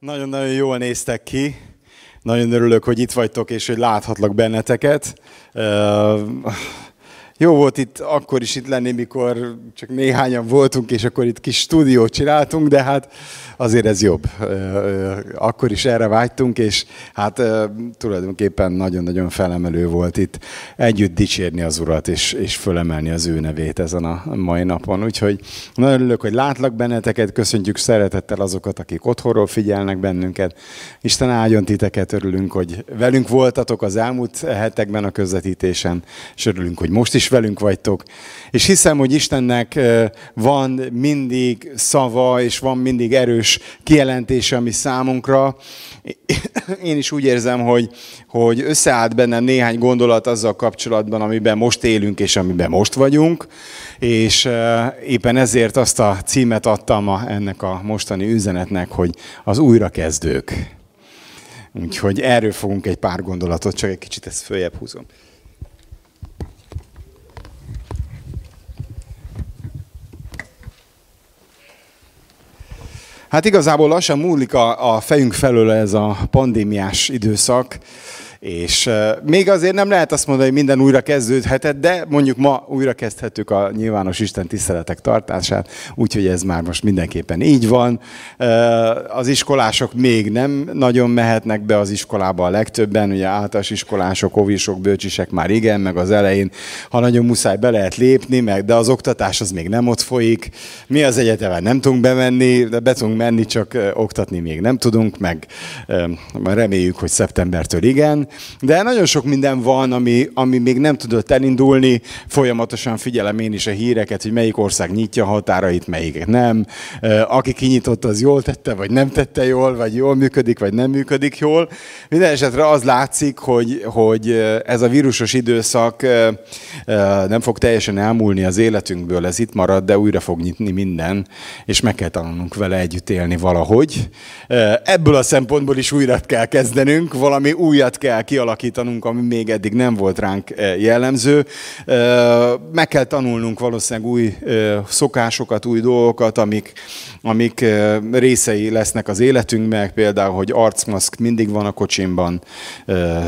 Nagyon-nagyon jól néztek ki. Nagyon örülök, hogy itt vagytok, és hogy láthatlak benneteket. Jó volt itt akkor is itt lenni, mikor csak néhányan voltunk, és akkor itt kis stúdiót csináltunk, de hát azért ez jobb. Akkor is erre vágytunk, és hát tulajdonképpen nagyon-nagyon felemelő volt itt együtt dicsérni az Urat, és, és fölemelni az ő nevét ezen a mai napon. Úgyhogy nagyon örülök, hogy látlak benneteket, köszöntjük szeretettel azokat, akik otthonról figyelnek bennünket. Isten áldjon titeket, örülünk, hogy velünk voltatok az elmúlt hetekben a közvetítésen, és örülünk, hogy most is velünk vagytok. És hiszem, hogy Istennek van mindig szava, és van mindig erős kijelentése, ami számunkra. Én is úgy érzem, hogy, hogy összeállt bennem néhány gondolat azzal kapcsolatban, amiben most élünk, és amiben most vagyunk. És éppen ezért azt a címet adtam ennek a mostani üzenetnek, hogy az újrakezdők. Úgyhogy erről fogunk egy pár gondolatot, csak egy kicsit ezt följebb húzom. Hát igazából lassan múlik a, a fejünk felől ez a pandémiás időszak, és még azért nem lehet azt mondani, hogy minden újra kezdődhetett, de mondjuk ma újra kezdhetjük a nyilvános Isten tiszteletek tartását, úgyhogy ez már most mindenképpen így van. Az iskolások még nem nagyon mehetnek be az iskolába a legtöbben, ugye általános iskolások, ovisok, bölcsisek már igen, meg az elején, ha nagyon muszáj, be lehet lépni, meg, de az oktatás az még nem ott folyik. Mi az egyetemen nem tudunk bemenni, de be tudunk menni, csak oktatni még nem tudunk, meg reméljük, hogy szeptembertől igen. De nagyon sok minden van, ami, ami még nem tudott elindulni. Folyamatosan figyelem én is a híreket, hogy melyik ország nyitja határait, melyik nem. Aki kinyitotta, az jól tette, vagy nem tette jól, vagy jól működik, vagy nem működik jól. Minden esetre az látszik, hogy, hogy ez a vírusos időszak nem fog teljesen elmúlni az életünkből, ez itt marad, de újra fog nyitni minden, és meg kell tanulnunk vele együtt élni valahogy. Ebből a szempontból is újra kell kezdenünk, valami újat kell kell kialakítanunk, ami még eddig nem volt ránk eh, jellemző. Eh, meg kell tanulnunk valószínűleg új eh, szokásokat, új dolgokat, amik, amik részei lesznek az életünknek, például, hogy arcmaszk mindig van a kocsimban,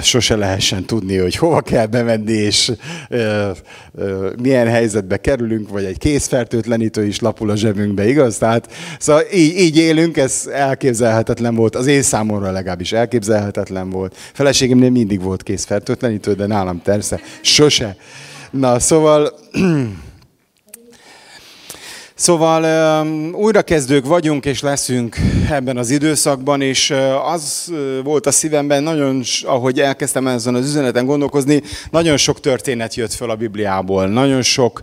sose lehessen tudni, hogy hova kell bemenni, és milyen helyzetbe kerülünk, vagy egy készfertőtlenítő is lapul a zsebünkbe, igaz? Tehát, szóval így, így élünk, ez elképzelhetetlen volt, az én számomra legalábbis elképzelhetetlen volt. Feleségemnél mindig volt készfertőtlenítő, de nálam persze sose. Na, szóval Szóval újrakezdők vagyunk és leszünk ebben az időszakban, és az volt a szívemben nagyon, ahogy elkezdtem ezen az üzeneten gondolkozni, nagyon sok történet jött föl a Bibliából, nagyon sok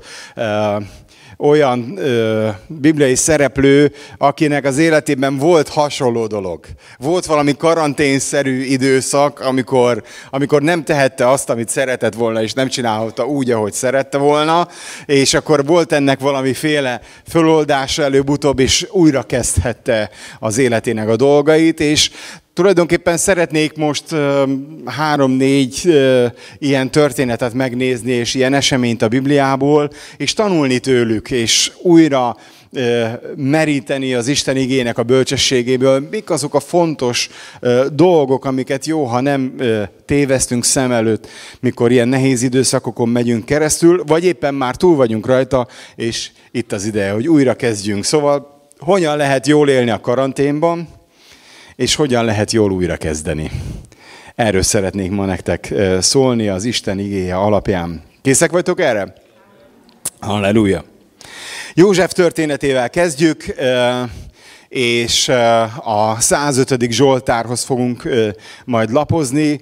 olyan ö, bibliai szereplő, akinek az életében volt hasonló dolog. Volt valami karanténszerű időszak, amikor, amikor nem tehette azt, amit szeretett volna, és nem csinálta úgy, ahogy szerette volna, és akkor volt ennek valamiféle föloldása előbb-utóbb, és újra kezdhette az életének a dolgait, és Tulajdonképpen szeretnék most három-négy ilyen történetet megnézni, és ilyen eseményt a Bibliából, és tanulni tőlük, és újra meríteni az Isten igének a bölcsességéből, mik azok a fontos dolgok, amiket jó, ha nem tévesztünk szem előtt, mikor ilyen nehéz időszakokon megyünk keresztül, vagy éppen már túl vagyunk rajta, és itt az ideje, hogy újra kezdjünk. Szóval hogyan lehet jól élni a karanténban, és hogyan lehet jól újra kezdeni. Erről szeretnék ma nektek szólni az Isten igéje alapján. Készek vagytok erre? Halleluja! József történetével kezdjük és a 105. Zsoltárhoz fogunk majd lapozni,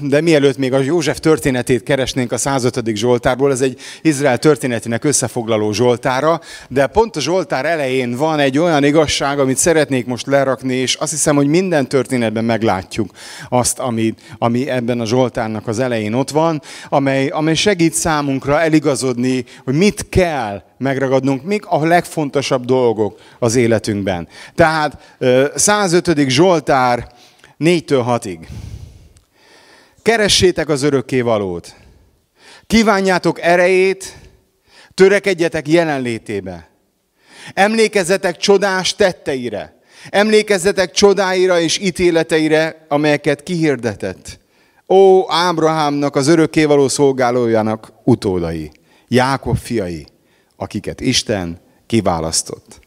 de mielőtt még a József történetét keresnénk a 105. Zsoltárból, ez egy Izrael történetének összefoglaló Zsoltára, de pont a Zsoltár elején van egy olyan igazság, amit szeretnék most lerakni, és azt hiszem, hogy minden történetben meglátjuk azt, ami, ami ebben a Zsoltárnak az elején ott van, amely, amely segít számunkra eligazodni, hogy mit kell megragadnunk, mik a legfontosabb dolgok az életünkben. Tehát 105. Zsoltár 4-től 6-ig. Keressétek az örökké valót. Kívánjátok erejét, törekedjetek jelenlétébe. Emlékezzetek csodás tetteire. Emlékezzetek csodáira és ítéleteire, amelyeket kihirdetett. Ó, Ábrahámnak, az örökkévaló szolgálójának utódai, Jákob fiai, akiket Isten kiválasztott.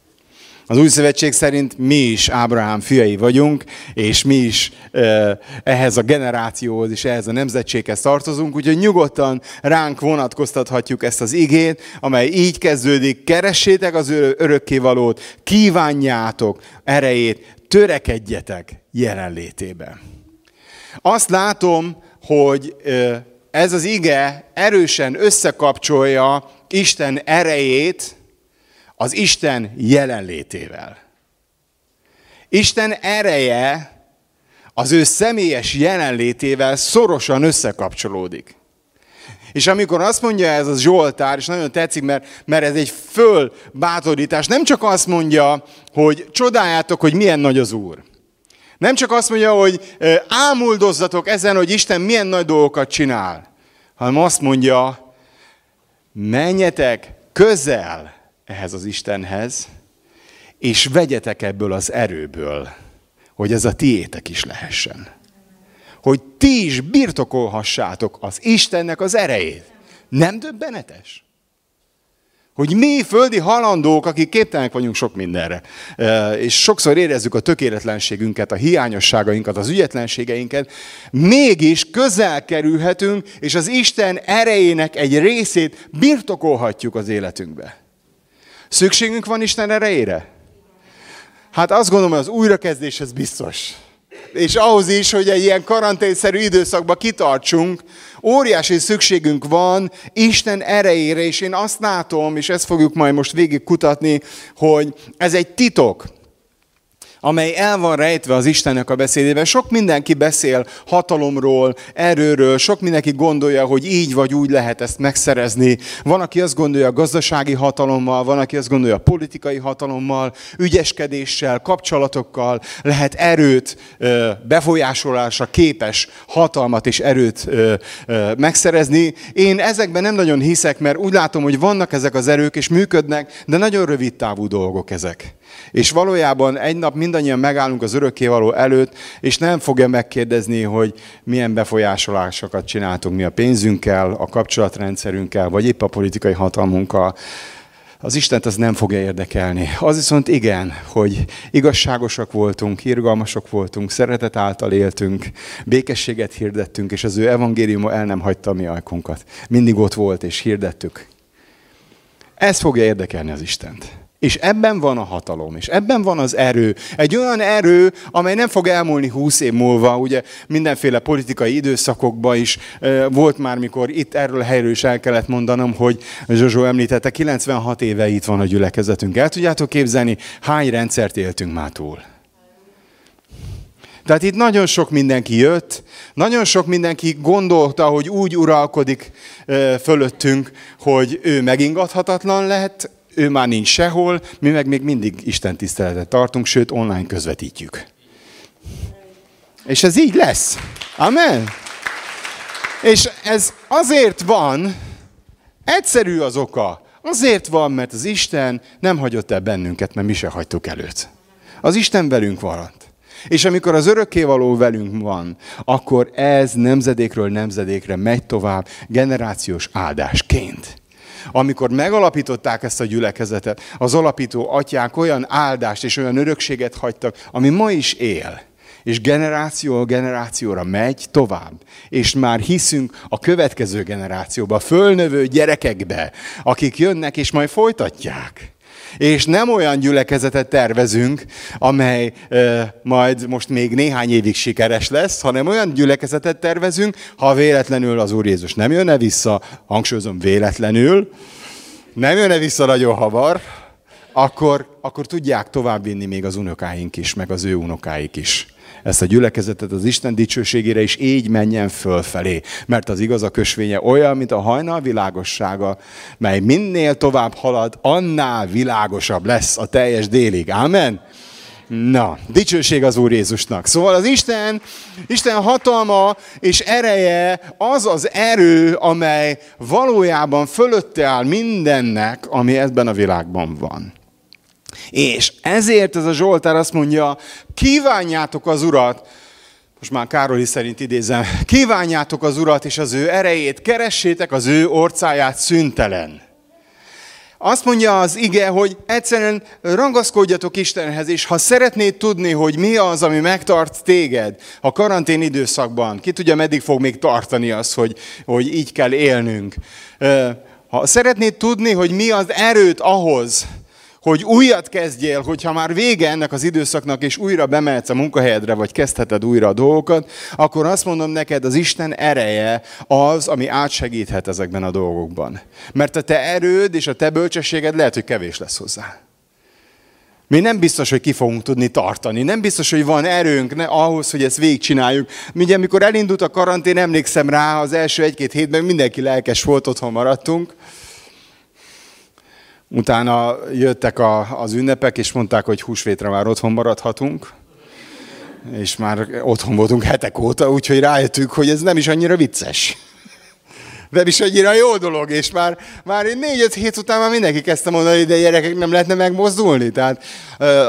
Az új szövetség szerint mi is Ábrahám fiai vagyunk, és mi is ehhez a generációhoz és ehhez a nemzetséghez tartozunk, úgyhogy nyugodtan ránk vonatkoztathatjuk ezt az igét, amely így kezdődik, keressétek az örökkévalót, kívánjátok erejét, törekedjetek jelenlétébe. Azt látom, hogy ez az ige erősen összekapcsolja Isten erejét az Isten jelenlétével. Isten ereje az ő személyes jelenlétével szorosan összekapcsolódik. És amikor azt mondja ez az Zsoltár, és nagyon tetszik, mert, mert ez egy fölbátorítás, nem csak azt mondja, hogy csodáljátok, hogy milyen nagy az Úr. Nem csak azt mondja, hogy ámuldozzatok ezen, hogy Isten milyen nagy dolgokat csinál, hanem azt mondja, menjetek közel ehhez az Istenhez, és vegyetek ebből az erőből, hogy ez a tiétek is lehessen. Hogy ti is birtokolhassátok az Istennek az erejét. Nem döbbenetes? Hogy mi földi halandók, akik képtelenek vagyunk sok mindenre, és sokszor érezzük a tökéletlenségünket, a hiányosságainkat, az ügyetlenségeinket, mégis közel kerülhetünk, és az Isten erejének egy részét birtokolhatjuk az életünkbe. Szükségünk van Isten erejére? Hát azt gondolom, hogy az újrakezdéshez biztos. És ahhoz is, hogy egy ilyen karanténszerű időszakban kitartsunk, óriási szükségünk van Isten erejére, és én azt látom, és ezt fogjuk majd most végig kutatni, hogy ez egy titok amely el van rejtve az Istennek a beszédében. Sok mindenki beszél hatalomról, erőről, sok mindenki gondolja, hogy így vagy úgy lehet ezt megszerezni. Van, aki azt gondolja gazdasági hatalommal, van, aki azt gondolja politikai hatalommal, ügyeskedéssel, kapcsolatokkal lehet erőt, befolyásolásra képes hatalmat és erőt megszerezni. Én ezekben nem nagyon hiszek, mert úgy látom, hogy vannak ezek az erők, és működnek, de nagyon rövid távú dolgok ezek. És valójában egy nap mindannyian megállunk az örökkévaló előtt, és nem fogja megkérdezni, hogy milyen befolyásolásokat csináltunk mi a pénzünkkel, a kapcsolatrendszerünkkel, vagy épp a politikai hatalmunkkal. Az Istent az nem fogja érdekelni. Az viszont igen, hogy igazságosak voltunk, irgalmasok voltunk, szeretet által éltünk, békességet hirdettünk, és az ő evangéliuma el nem hagyta a mi ajkunkat. Mindig ott volt, és hirdettük. Ez fogja érdekelni az Istent. És ebben van a hatalom, és ebben van az erő. Egy olyan erő, amely nem fog elmúlni húsz év múlva, ugye mindenféle politikai időszakokban is volt már, mikor itt erről a helyről is el kellett mondanom, hogy Zsozsó említette, 96 éve itt van a gyülekezetünk. El tudjátok képzelni, hány rendszert éltünk már túl? Tehát itt nagyon sok mindenki jött, nagyon sok mindenki gondolta, hogy úgy uralkodik fölöttünk, hogy ő megingathatatlan lehet, ő már nincs sehol, mi meg még mindig Isten tiszteletet tartunk, sőt online közvetítjük. És ez így lesz. Amen. És ez azért van, egyszerű az oka. Azért van, mert az Isten nem hagyott el bennünket, mert mi se hagytuk előtt. Az Isten velünk maradt. És amikor az örökkévaló velünk van, akkor ez nemzedékről nemzedékre megy tovább generációs áldásként amikor megalapították ezt a gyülekezetet, az alapító atyák olyan áldást és olyan örökséget hagytak, ami ma is él és generáció generációra megy tovább. És már hiszünk a következő generációba, a fölnövő gyerekekbe, akik jönnek és majd folytatják. És nem olyan gyülekezetet tervezünk, amely e, majd most még néhány évig sikeres lesz, hanem olyan gyülekezetet tervezünk, ha véletlenül az Úr Jézus nem jönne vissza, hangsúlyozom véletlenül, nem jönne vissza nagyon havar, akkor, akkor tudják továbbvinni még az unokáink is, meg az ő unokáik is ezt a gyülekezetet az Isten dicsőségére, és így menjen fölfelé. Mert az igaz a kösvénye olyan, mint a hajnal világossága, mely minél tovább halad, annál világosabb lesz a teljes délig. Amen? Na, dicsőség az Úr Jézusnak. Szóval az Isten, Isten hatalma és ereje az az erő, amely valójában fölötte áll mindennek, ami ebben a világban van. És ezért ez a Zsoltár azt mondja, kívánjátok az Urat, most már Károli szerint idézem, kívánjátok az Urat és az ő erejét, keressétek az ő orcáját szüntelen. Azt mondja az ige, hogy egyszerűen rangaszkodjatok Istenhez, és ha szeretnéd tudni, hogy mi az, ami megtart téged a karantén időszakban, ki tudja, meddig fog még tartani az, hogy, hogy így kell élnünk. Ha szeretnéd tudni, hogy mi az erőt ahhoz, hogy újat kezdjél, hogyha már vége ennek az időszaknak, és újra bemehetsz a munkahelyedre, vagy kezdheted újra a dolgokat, akkor azt mondom neked, az Isten ereje az, ami átsegíthet ezekben a dolgokban. Mert a te erőd és a te bölcsességed lehet, hogy kevés lesz hozzá. Mi nem biztos, hogy ki fogunk tudni tartani. Nem biztos, hogy van erőnk ne, ahhoz, hogy ezt végigcsináljuk. Ugye, amikor elindult a karantén, emlékszem rá, az első egy-két hétben mindenki lelkes volt, otthon maradtunk. Utána jöttek a, az ünnepek, és mondták, hogy húsvétre már otthon maradhatunk. És már otthon voltunk hetek óta, úgyhogy rájöttünk, hogy ez nem is annyira vicces nem is annyira jó dolog, és már, már négy-öt hét után már mindenki kezdte mondani, de gyerekek nem lehetne megmozdulni. Tehát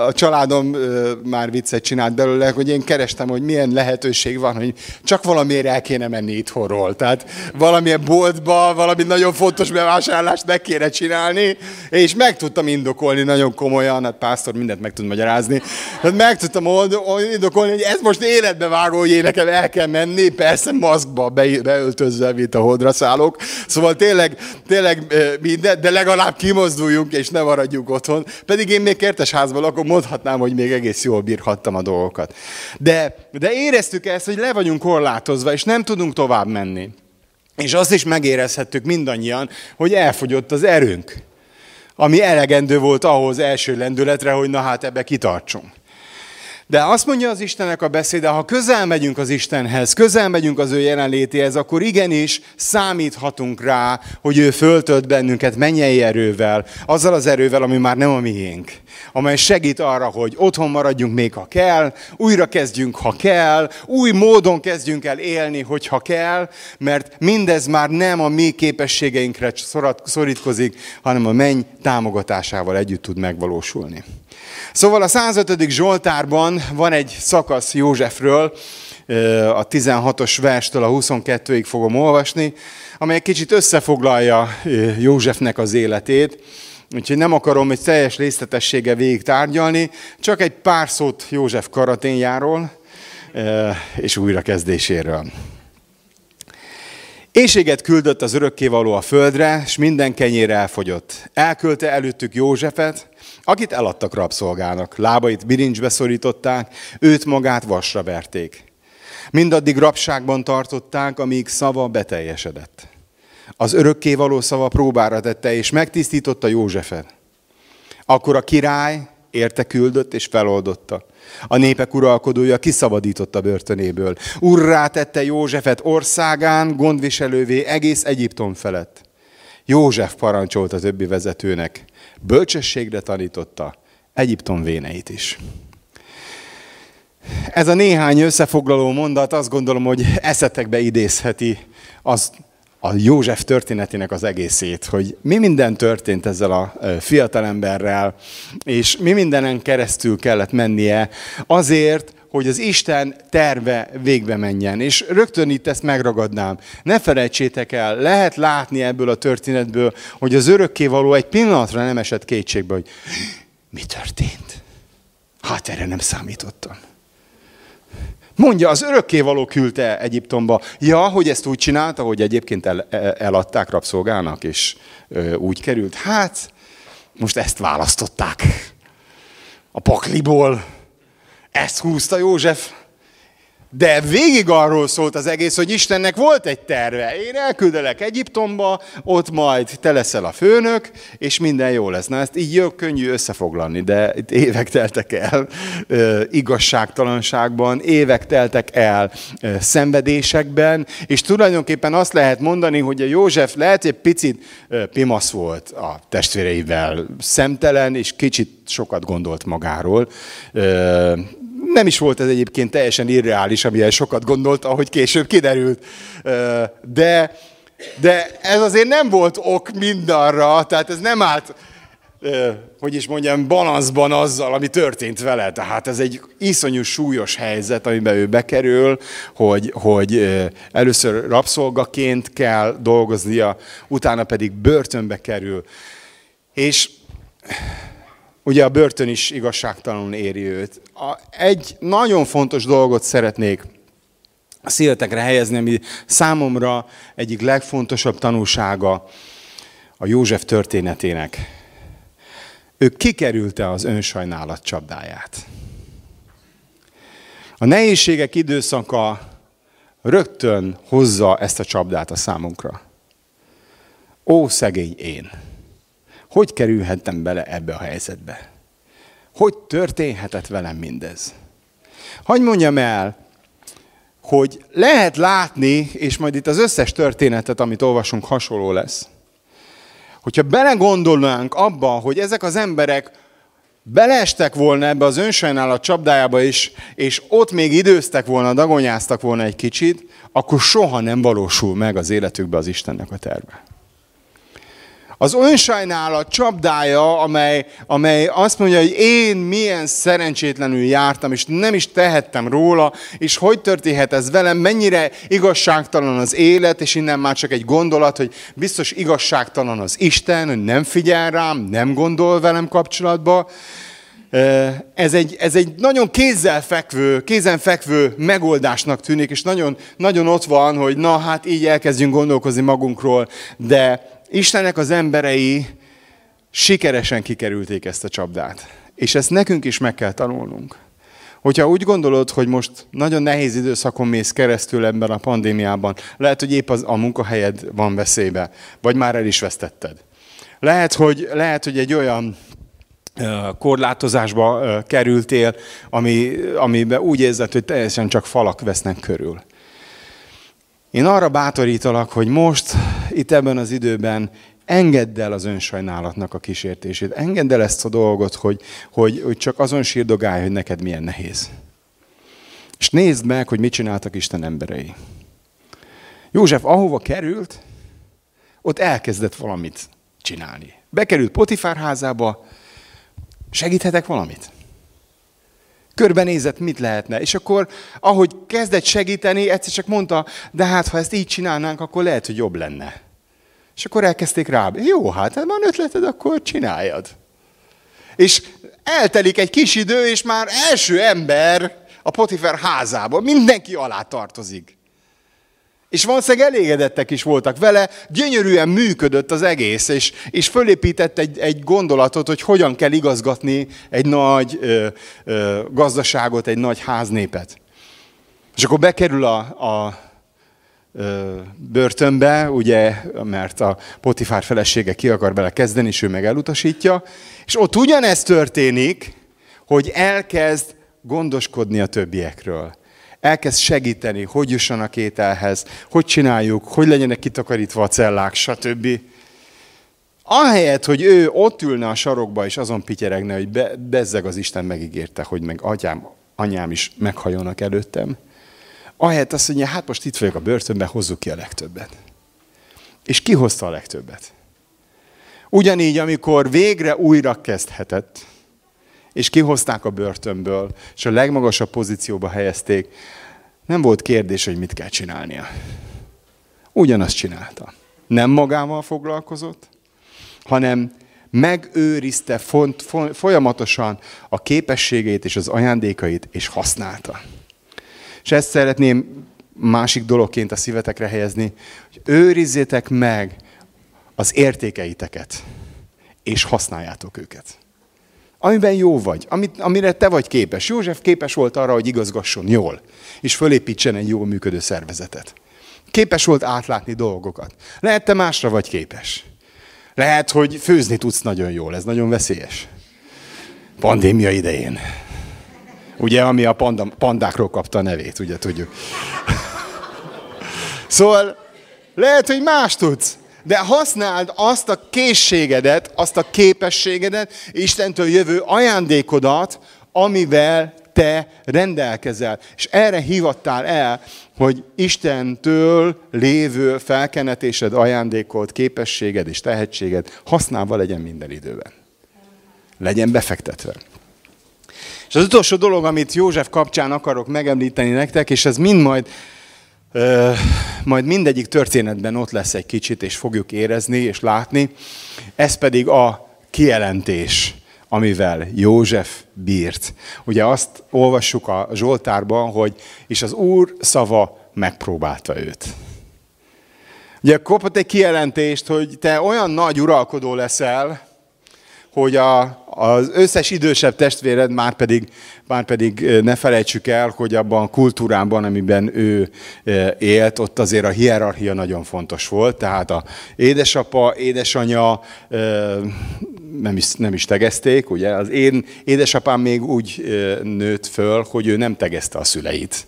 a családom már viccet csinált belőle, hogy én kerestem, hogy milyen lehetőség van, hogy csak valamiért el kéne menni itthonról. Tehát valamilyen boltba, valami nagyon fontos bevásárlást meg kéne csinálni, és meg tudtam indokolni nagyon komolyan, hát pásztor mindent meg tud magyarázni, hát meg tudtam indokolni, hogy ez most életbe vágó, hogy én nekem el kell menni, persze maszkba beöltözve, mint a hodra szállok. Szóval tényleg, tényleg minden, de legalább kimozduljunk, és ne maradjunk otthon. Pedig én még kertesházban lakom, mondhatnám, hogy még egész jól bírhattam a dolgokat. De, de éreztük ezt, hogy le vagyunk korlátozva, és nem tudunk tovább menni. És azt is megérezhettük mindannyian, hogy elfogyott az erőnk, ami elegendő volt ahhoz első lendületre, hogy na hát ebbe kitartsunk. De azt mondja az Istennek a beszéde, ha közel megyünk az Istenhez, közel megyünk az ő jelenlétéhez, akkor igenis számíthatunk rá, hogy ő föltölt bennünket mennyei erővel, azzal az erővel, ami már nem a miénk, amely segít arra, hogy otthon maradjunk még, ha kell, újra kezdjünk, ha kell, új módon kezdjünk el élni, hogyha kell, mert mindez már nem a mi képességeinkre szorítkozik, hanem a menny támogatásával együtt tud megvalósulni. Szóval a 105. Zsoltárban van egy szakasz Józsefről, a 16-os verstől a 22-ig fogom olvasni, amely kicsit összefoglalja Józsefnek az életét. Úgyhogy nem akarom egy teljes részletessége végig tárgyalni, csak egy pár szót József karaténjáról és újrakezdéséről. Éjséget küldött az örökkévaló a földre, és minden kenyér elfogyott. Elkölte előttük Józsefet, akit eladtak rabszolgának. Lábait birincsbe szorították, őt magát vasra verték. Mindaddig rabságban tartották, amíg szava beteljesedett. Az örökkévaló szava próbára tette, és megtisztította Józsefet. Akkor a király érte küldött, és feloldotta. A népek uralkodója kiszabadította börtönéből. Urrá tette Józsefet országán, gondviselővé egész Egyiptom felett. József parancsolt a többi vezetőnek. Bölcsességre tanította Egyiptom véneit is. Ez a néhány összefoglaló mondat azt gondolom, hogy eszetekbe idézheti az a József történetének az egészét, hogy mi minden történt ezzel a fiatalemberrel, és mi mindenen keresztül kellett mennie azért, hogy az Isten terve végbe menjen. És rögtön itt ezt megragadnám. Ne felejtsétek el, lehet látni ebből a történetből, hogy az örökkévaló egy pillanatra nem esett kétségbe, hogy mi történt. Hát erre nem számítottam. Mondja, az örökkévaló küldte Egyiptomba. Ja, hogy ezt úgy csinálta, hogy egyébként el, eladták rabszolgának, és ö, úgy került. Hát, most ezt választották. A pakliból. Ezt húzta József. De végig arról szólt az egész, hogy Istennek volt egy terve. Én elküldelek Egyiptomba, ott majd te leszel a főnök, és minden jó lesz. Na ezt így jó, könnyű összefoglalni, de itt évek teltek el ö, igazságtalanságban, évek teltek el ö, szenvedésekben, és tulajdonképpen azt lehet mondani, hogy a József lehet, hogy egy picit ö, pimasz volt a testvéreivel, szemtelen, és kicsit sokat gondolt magáról. Ö, nem is volt ez egyébként teljesen irreális, amilyen sokat gondolt, ahogy később kiderült. De, de ez azért nem volt ok mindarra, tehát ez nem állt, hogy is mondjam, balanszban azzal, ami történt vele. Tehát ez egy iszonyú súlyos helyzet, amiben ő bekerül, hogy, hogy először rabszolgaként kell dolgoznia, utána pedig börtönbe kerül. És ugye a börtön is igazságtalanul éri őt. Egy nagyon fontos dolgot szeretnék a szívetekre helyezni, ami számomra egyik legfontosabb tanulsága a József történetének. Ő kikerülte az önsajnálat csapdáját. A nehézségek időszaka rögtön hozza ezt a csapdát a számunkra. Ó, szegény én! Hogy kerülhettem bele ebbe a helyzetbe? Hogy történhetett velem mindez? Hogy mondjam el, hogy lehet látni, és majd itt az összes történetet, amit olvasunk, hasonló lesz. Hogyha belegondolnánk abba, hogy ezek az emberek beleestek volna ebbe az önsajnálat csapdájába is, és ott még időztek volna, dagonyáztak volna egy kicsit, akkor soha nem valósul meg az életükbe az Istennek a terve. Az önsajnálat csapdája, amely, amely azt mondja, hogy én milyen szerencsétlenül jártam, és nem is tehettem róla, és hogy történhet ez velem, mennyire igazságtalan az élet, és innen már csak egy gondolat, hogy biztos igazságtalan az Isten, hogy nem figyel rám, nem gondol velem kapcsolatba. Ez egy, ez egy nagyon kézzelfekvő, kézenfekvő megoldásnak tűnik, és nagyon, nagyon ott van, hogy na hát így elkezdjünk gondolkozni magunkról, de Istennek az emberei sikeresen kikerülték ezt a csapdát. És ezt nekünk is meg kell tanulnunk. Hogyha úgy gondolod, hogy most nagyon nehéz időszakon mész keresztül ebben a pandémiában, lehet, hogy épp az, a munkahelyed van veszélybe, vagy már el is vesztetted. Lehet, hogy, lehet, hogy egy olyan korlátozásba kerültél, ami, amiben úgy érzed, hogy teljesen csak falak vesznek körül. Én arra bátorítalak, hogy most, itt ebben az időben engedd el az önsajnálatnak a kísértését. Engedd el ezt a dolgot, hogy, hogy, hogy csak azon sírdogálj, hogy neked milyen nehéz. És nézd meg, hogy mit csináltak Isten emberei. József ahova került, ott elkezdett valamit csinálni. Bekerült Potifár házába, segíthetek valamit? Körbenézett, mit lehetne. És akkor, ahogy kezdett segíteni, egyszer csak mondta, de hát ha ezt így csinálnánk, akkor lehet, hogy jobb lenne. És akkor elkezdték rá, jó, hát ha van ötleted, akkor csináljad. És eltelik egy kis idő, és már első ember a Potifer házában, mindenki alá tartozik. És valószínűleg elégedettek is voltak vele, gyönyörűen működött az egész, és, és fölépített egy, egy gondolatot, hogy hogyan kell igazgatni egy nagy ö, ö, gazdaságot, egy nagy háznépet. És akkor bekerül a, a ö, börtönbe, ugye, mert a Potifár felesége ki akar bele kezdeni, és ő meg elutasítja, és ott ugyanezt történik, hogy elkezd gondoskodni a többiekről elkezd segíteni, hogy jussanak ételhez, hogy csináljuk, hogy legyenek kitakarítva a cellák, stb. Ahelyett, hogy ő ott ülne a sarokba, és azon pityeregne, hogy be, bezzeg az Isten megígérte, hogy meg atyám, anyám is meghajolnak előttem. Ahelyett azt mondja, hát most itt vagyok a börtönben, hozzuk ki a legtöbbet. És ki hozta a legtöbbet? Ugyanígy, amikor végre újra kezdhetett, és kihozták a börtönből, és a legmagasabb pozícióba helyezték, nem volt kérdés, hogy mit kell csinálnia. Ugyanazt csinálta. Nem magával foglalkozott, hanem megőrizte font, folyamatosan a képességeit és az ajándékait, és használta. És ezt szeretném másik dologként a szívetekre helyezni, hogy őrizzétek meg az értékeiteket, és használjátok őket. Amiben jó vagy, amit, amire te vagy képes. József képes volt arra, hogy igazgasson jól, és fölépítsen egy jól működő szervezetet. Képes volt átlátni dolgokat. Lehet, te másra vagy képes. Lehet, hogy főzni tudsz nagyon jól, ez nagyon veszélyes. Pandémia idején. Ugye, ami a panda, pandákról kapta a nevét, ugye tudjuk. Szóval lehet, hogy más tudsz de használd azt a készségedet, azt a képességedet, Istentől jövő ajándékodat, amivel te rendelkezel. És erre hivattál el, hogy Istentől lévő felkenetésed, ajándékod, képességed és tehetséged használva legyen minden időben. legyen befektetve. És az utolsó dolog, amit József kapcsán akarok megemlíteni nektek, és ez mind majd, ö, majd mindegyik történetben ott lesz egy kicsit, és fogjuk érezni és látni, ez pedig a kijelentés, amivel József bírt. Ugye azt olvassuk a Zsoltárban, hogy és az Úr szava megpróbálta őt. Ugye kapott egy kijelentést, hogy te olyan nagy uralkodó leszel, hogy a, az összes idősebb testvéred már pedig, már pedig ne felejtsük el, hogy abban a kultúrában, amiben ő élt, ott azért a hierarchia nagyon fontos volt. Tehát a édesapa, édesanyja nem is, nem is tegezték, ugye? Az én édesapám még úgy nőtt föl, hogy ő nem tegezte a szüleit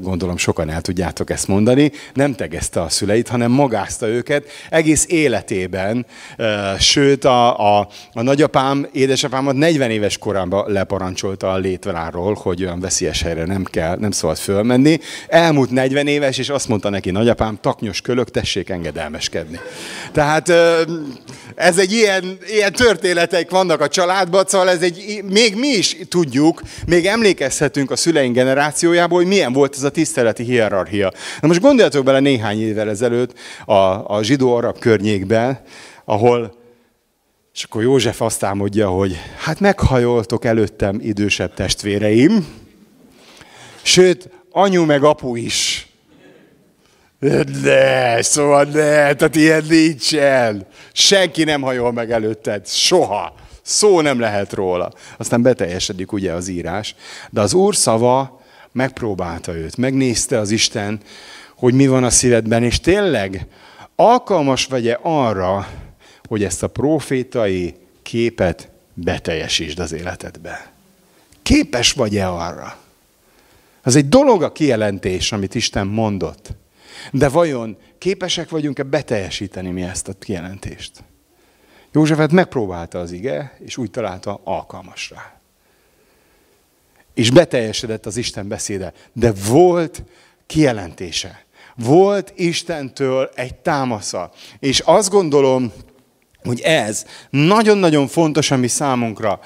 gondolom sokan el tudjátok ezt mondani, nem tegezte a szüleit, hanem magázta őket egész életében. Sőt, a, a, a nagyapám, édesapámat 40 éves korában leparancsolta a létváról, hogy olyan veszélyes helyre nem kell, nem szabad fölmenni. Elmúlt 40 éves, és azt mondta neki nagyapám, taknyos kölök, tessék engedelmeskedni. Tehát ez egy ilyen, ilyen történetek vannak a családban, szóval ez egy, még mi is tudjuk, még emlékezhetünk a szüleink generációjából, hogy milyen volt ez a tiszteleti hierarchia. Na most gondoljatok bele néhány évvel ezelőtt a, a zsidó-arab környékben, ahol és akkor József azt álmodja, hogy hát meghajoltok előttem idősebb testvéreim, sőt, anyu meg apu is. De, szóval ne, tehát ilyen nincsen. Senki nem hajol meg előtted, soha. Szó nem lehet róla. Aztán beteljesedik ugye az írás. De az Úr szava megpróbálta őt, megnézte az Isten, hogy mi van a szívedben, és tényleg alkalmas vegye arra, hogy ezt a profétai képet beteljesítsd az életedbe. Képes vagy-e arra? Az egy dolog a kijelentés, amit Isten mondott. De vajon képesek vagyunk-e beteljesíteni mi ezt a kijelentést? Józsefet megpróbálta az ige, és úgy találta alkalmasra és beteljesedett az Isten beszéde. De volt kijelentése. Volt Istentől egy támasza. És azt gondolom, hogy ez nagyon-nagyon fontos a mi számunkra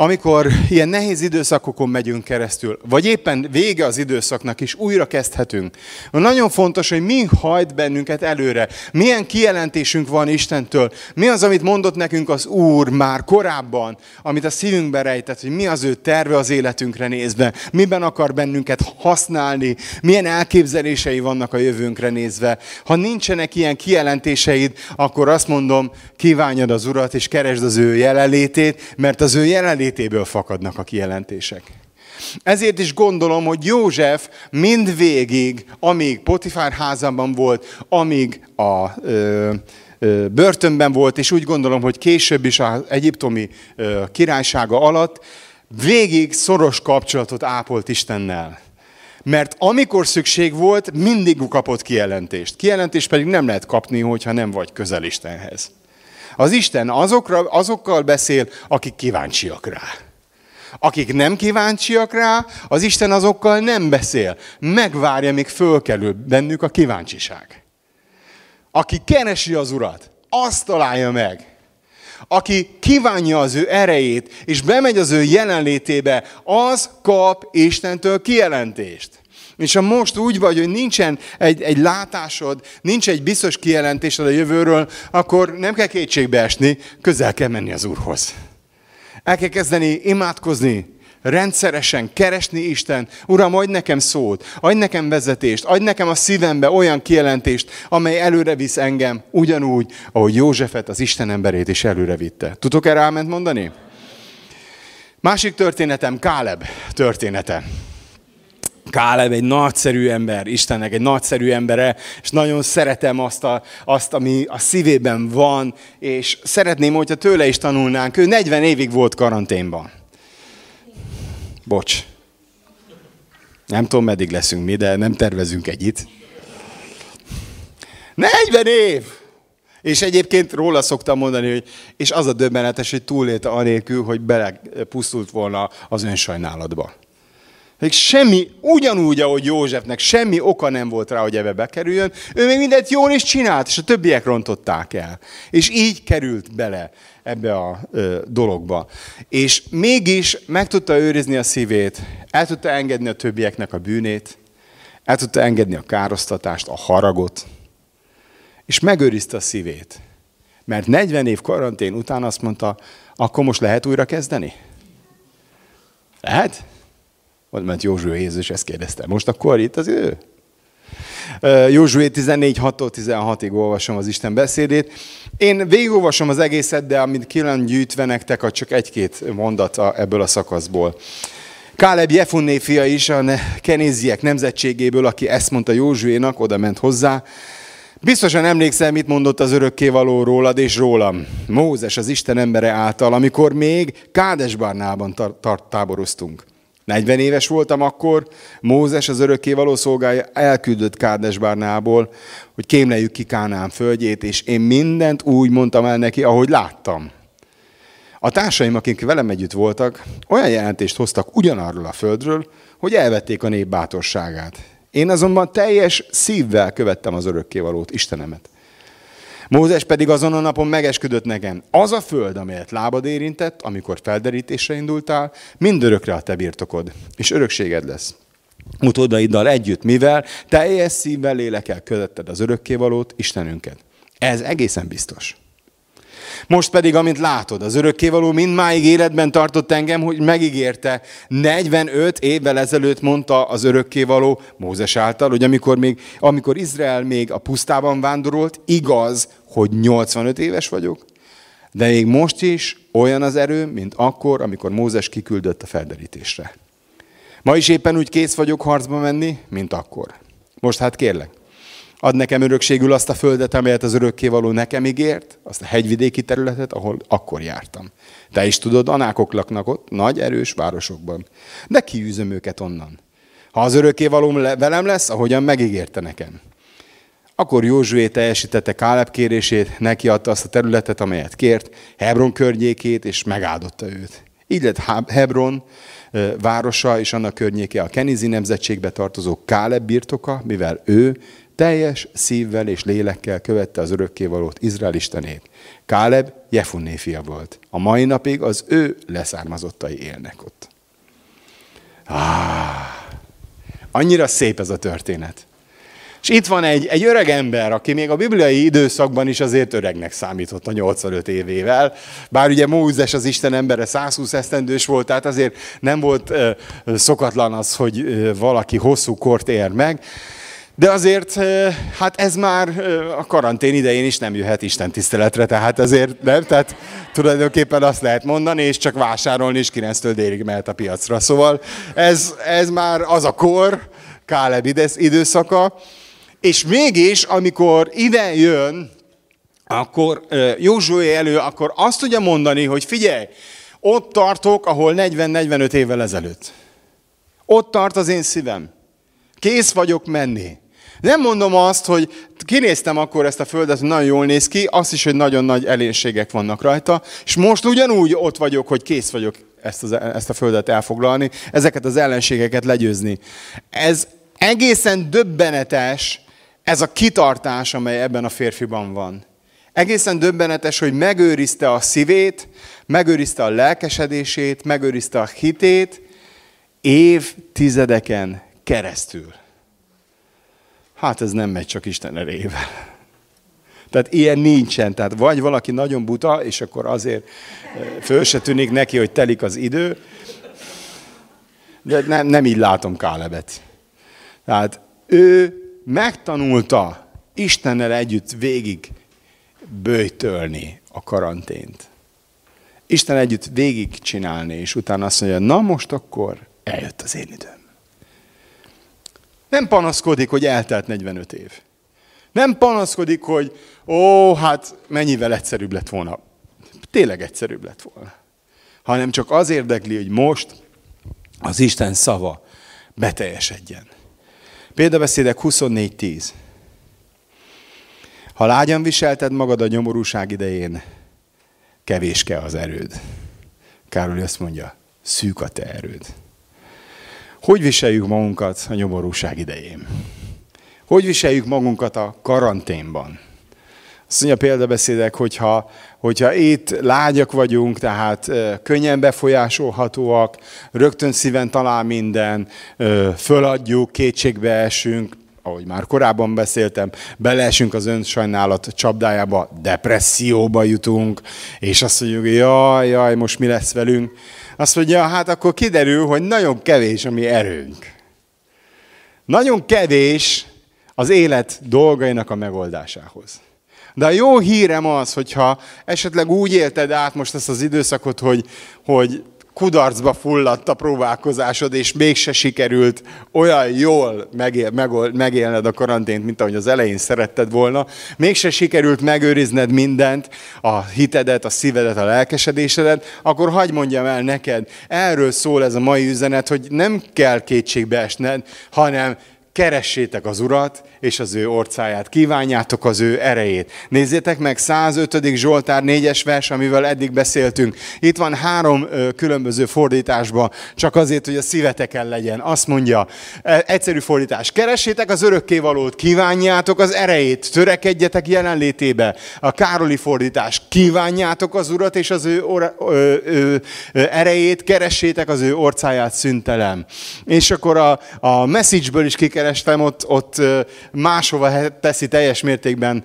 amikor ilyen nehéz időszakokon megyünk keresztül, vagy éppen vége az időszaknak is, újra kezdhetünk. Nagyon fontos, hogy mi hajt bennünket előre. Milyen kijelentésünk van Istentől. Mi az, amit mondott nekünk az Úr már korábban, amit a szívünkbe rejtett, hogy mi az ő terve az életünkre nézve, miben akar bennünket használni, milyen elképzelései vannak a jövőnkre nézve. Ha nincsenek ilyen kijelentéseid, akkor azt mondom, kívánjad az Urat, és keresd az ő jelenlétét, mert az ő jelenlétét létéből fakadnak a kijelentések. Ezért is gondolom, hogy József mind végig, amíg Potifár házában volt, amíg a ö, ö, börtönben volt, és úgy gondolom, hogy később is az egyiptomi ö, királysága alatt, végig szoros kapcsolatot ápolt Istennel. Mert amikor szükség volt, mindig kapott kijelentést. Kijelentést pedig nem lehet kapni, hogyha nem vagy közel Istenhez. Az Isten azokra, azokkal beszél, akik kíváncsiak rá. Akik nem kíváncsiak rá, az Isten azokkal nem beszél. Megvárja, míg fölkelül bennük a kíváncsiság. Aki keresi az Urat, azt találja meg. Aki kívánja az ő erejét, és bemegy az ő jelenlétébe, az kap Istentől kijelentést. És ha most úgy vagy, hogy nincsen egy, egy látásod, nincs egy biztos kijelentésed a jövőről, akkor nem kell kétségbe esni, közel kell menni az Úrhoz. El kell kezdeni imádkozni, rendszeresen keresni Isten. Uram, adj nekem szót, adj nekem vezetést, adj nekem a szívembe olyan kijelentést, amely előre visz engem, ugyanúgy, ahogy Józsefet, az Isten emberét is előre vitte. Tudok erre ráment mondani? Másik történetem, Káleb története. Káleb egy nagyszerű ember, Istennek egy nagyszerű embere, és nagyon szeretem azt, a, azt, ami a szívében van, és szeretném, hogyha tőle is tanulnánk. Ő 40 évig volt karanténban. Bocs. Nem tudom, meddig leszünk mi, de nem tervezünk egyit. 40 év! És egyébként róla szoktam mondani, hogy és az a döbbenetes, hogy túlélte anélkül, hogy belepusztult volna az önsajnálatba. Még semmi, ugyanúgy, ahogy Józsefnek semmi oka nem volt rá, hogy ebbe bekerüljön, ő még mindent jól is csinált, és a többiek rontották el. És így került bele ebbe a ö, dologba. És mégis meg tudta őrizni a szívét, el tudta engedni a többieknek a bűnét, el tudta engedni a károsztatást, a haragot, és megőrizte a szívét. Mert 40 év karantén után azt mondta, akkor most lehet újra kezdeni? Lehet? Mert Józsué Jézus ezt kérdezte. Most akkor itt az ő? Józsué 14, 6-16-ig olvasom az Isten beszédét. Én végigolvasom az egészet, de amit kilem gyűjtve nektek, csak egy-két mondat ebből a szakaszból. Káleb Jefunné fia is a kenéziek nemzetségéből, aki ezt mondta Józsuénak, oda ment hozzá. Biztosan emlékszel, mit mondott az örökkévaló rólad és rólam. Mózes, az Isten embere által, amikor még Kádesbarnában tar- táboroztunk. 40 éves voltam akkor, Mózes, az örökkévaló szolgája elküldött Kádesbárnából, hogy kémleljük ki Kánán földjét, és én mindent úgy mondtam el neki, ahogy láttam. A társaim, akik velem együtt voltak, olyan jelentést hoztak ugyanarról a földről, hogy elvették a nép bátorságát. Én azonban teljes szívvel követtem az örökkévalót, Istenemet. Mózes pedig azon a napon megesküdött nekem, az a föld, amelyet lábad érintett, amikor felderítésre indultál, mindörökre a te birtokod, és örökséged lesz. Utódaiddal együtt, mivel teljes szívvel lélekkel követted az örökkévalót, Istenünket. Ez egészen biztos. Most pedig, amint látod, az örökkévaló mindmáig életben tartott engem, hogy megígérte, 45 évvel ezelőtt mondta az örökkévaló Mózes által, hogy amikor, még, amikor Izrael még a pusztában vándorolt, igaz, hogy 85 éves vagyok, de még most is olyan az erő, mint akkor, amikor Mózes kiküldött a felderítésre. Ma is éppen úgy kész vagyok harcba menni, mint akkor. Most hát kérlek, Ad nekem örökségül azt a földet, amelyet az örökkévaló nekem ígért, azt a hegyvidéki területet, ahol akkor jártam. Te is tudod, anákok laknak ott, nagy, erős városokban. De kiűzöm őket onnan. Ha az örökkévaló velem lesz, ahogyan megígérte nekem. Akkor Józsué teljesítette Káleb kérését, neki adta azt a területet, amelyet kért, Hebron környékét, és megáldotta őt. Így lett Hebron városa és annak környéke a Kenizi nemzetségbe tartozó Káleb birtoka, mivel ő teljes szívvel és lélekkel követte az örökkévalót Izrael istenét. Káleb Jefunné fia volt. A mai napig az ő leszármazottai élnek ott. Ah, annyira szép ez a történet. És itt van egy, egy öreg ember, aki még a bibliai időszakban is azért öregnek számított a 85 évével. Bár ugye Mózes az Isten embere 120 esztendős volt, tehát azért nem volt uh, szokatlan az, hogy uh, valaki hosszú kort ér meg. De azért, hát ez már a karantén idején is nem jöhet Isten tiszteletre, tehát azért nem, tehát tulajdonképpen azt lehet mondani, és csak vásárolni is 9-től délig mehet a piacra. Szóval ez, ez már az a kor, Káleb időszaka, és mégis, amikor ide jön, akkor Józsué elő, akkor azt tudja mondani, hogy figyelj, ott tartok, ahol 40-45 évvel ezelőtt. Ott tart az én szívem. Kész vagyok menni. Nem mondom azt, hogy kinéztem akkor ezt a földet, hogy nagyon jól néz ki, azt is, hogy nagyon nagy elénységek vannak rajta, és most ugyanúgy ott vagyok, hogy kész vagyok ezt, az, ezt a földet elfoglalni, ezeket az ellenségeket legyőzni. Ez egészen döbbenetes, ez a kitartás, amely ebben a férfiban van. Egészen döbbenetes, hogy megőrizte a szívét, megőrizte a lelkesedését, megőrizte a hitét évtizedeken keresztül. Hát ez nem megy csak Isten erével. Tehát ilyen nincsen. Tehát vagy valaki nagyon buta, és akkor azért föl se tűnik neki, hogy telik az idő. De nem, nem így látom Kálebet. Tehát ő megtanulta Istennel együtt végig bőjtölni a karantént. Isten együtt végig csinálni, és utána azt mondja, na most akkor eljött az én időm. Nem panaszkodik, hogy eltelt 45 év. Nem panaszkodik, hogy ó, hát mennyivel egyszerűbb lett volna. Tényleg egyszerűbb lett volna. Hanem csak az érdekli, hogy most az Isten szava beteljesedjen. Példabeszédek 24.10. Ha lágyan viselted magad a nyomorúság idején, kevéske az erőd. Károly azt mondja, szűk a te erőd. Hogy viseljük magunkat a nyomorúság idején? Hogy viseljük magunkat a karanténban? Azt mondja példabeszédek, hogyha, hogyha itt lágyak vagyunk, tehát könnyen befolyásolhatóak, rögtön szíven talál minden, föladjuk, kétségbe esünk, ahogy már korábban beszéltem, beleesünk az önsajnálat csapdájába, depresszióba jutunk, és azt mondjuk, jaj, jaj, most mi lesz velünk? Azt mondja, hát akkor kiderül, hogy nagyon kevés a mi erőnk. Nagyon kevés az élet dolgainak a megoldásához. De a jó hírem az, hogyha esetleg úgy élted át most ezt az időszakot, hogy, hogy kudarcba fulladt a próbálkozásod, és mégse sikerült olyan jól megél, megol, megélned a karantént, mint ahogy az elején szeretted volna. Mégse sikerült megőrizned mindent, a hitedet, a szívedet, a lelkesedésedet, akkor hagyd mondjam el neked, erről szól ez a mai üzenet, hogy nem kell kétségbe esned, hanem keressétek az Urat, és az ő orcáját, kívánjátok az ő erejét. Nézzétek meg 105. Zsoltár 4-es vers, amivel eddig beszéltünk. Itt van három különböző fordításban, csak azért, hogy a szíveteken legyen. Azt mondja, e, egyszerű fordítás, keressétek az örökkévalót, kívánjátok az erejét, törekedjetek jelenlétébe. A Károli fordítás, kívánjátok az Urat és az ő or, ö, ö, ö, erejét, keressétek az ő orcáját szüntelem. És akkor a, a message-ből is kikerestem, ott, ott máshova teszi teljes mértékben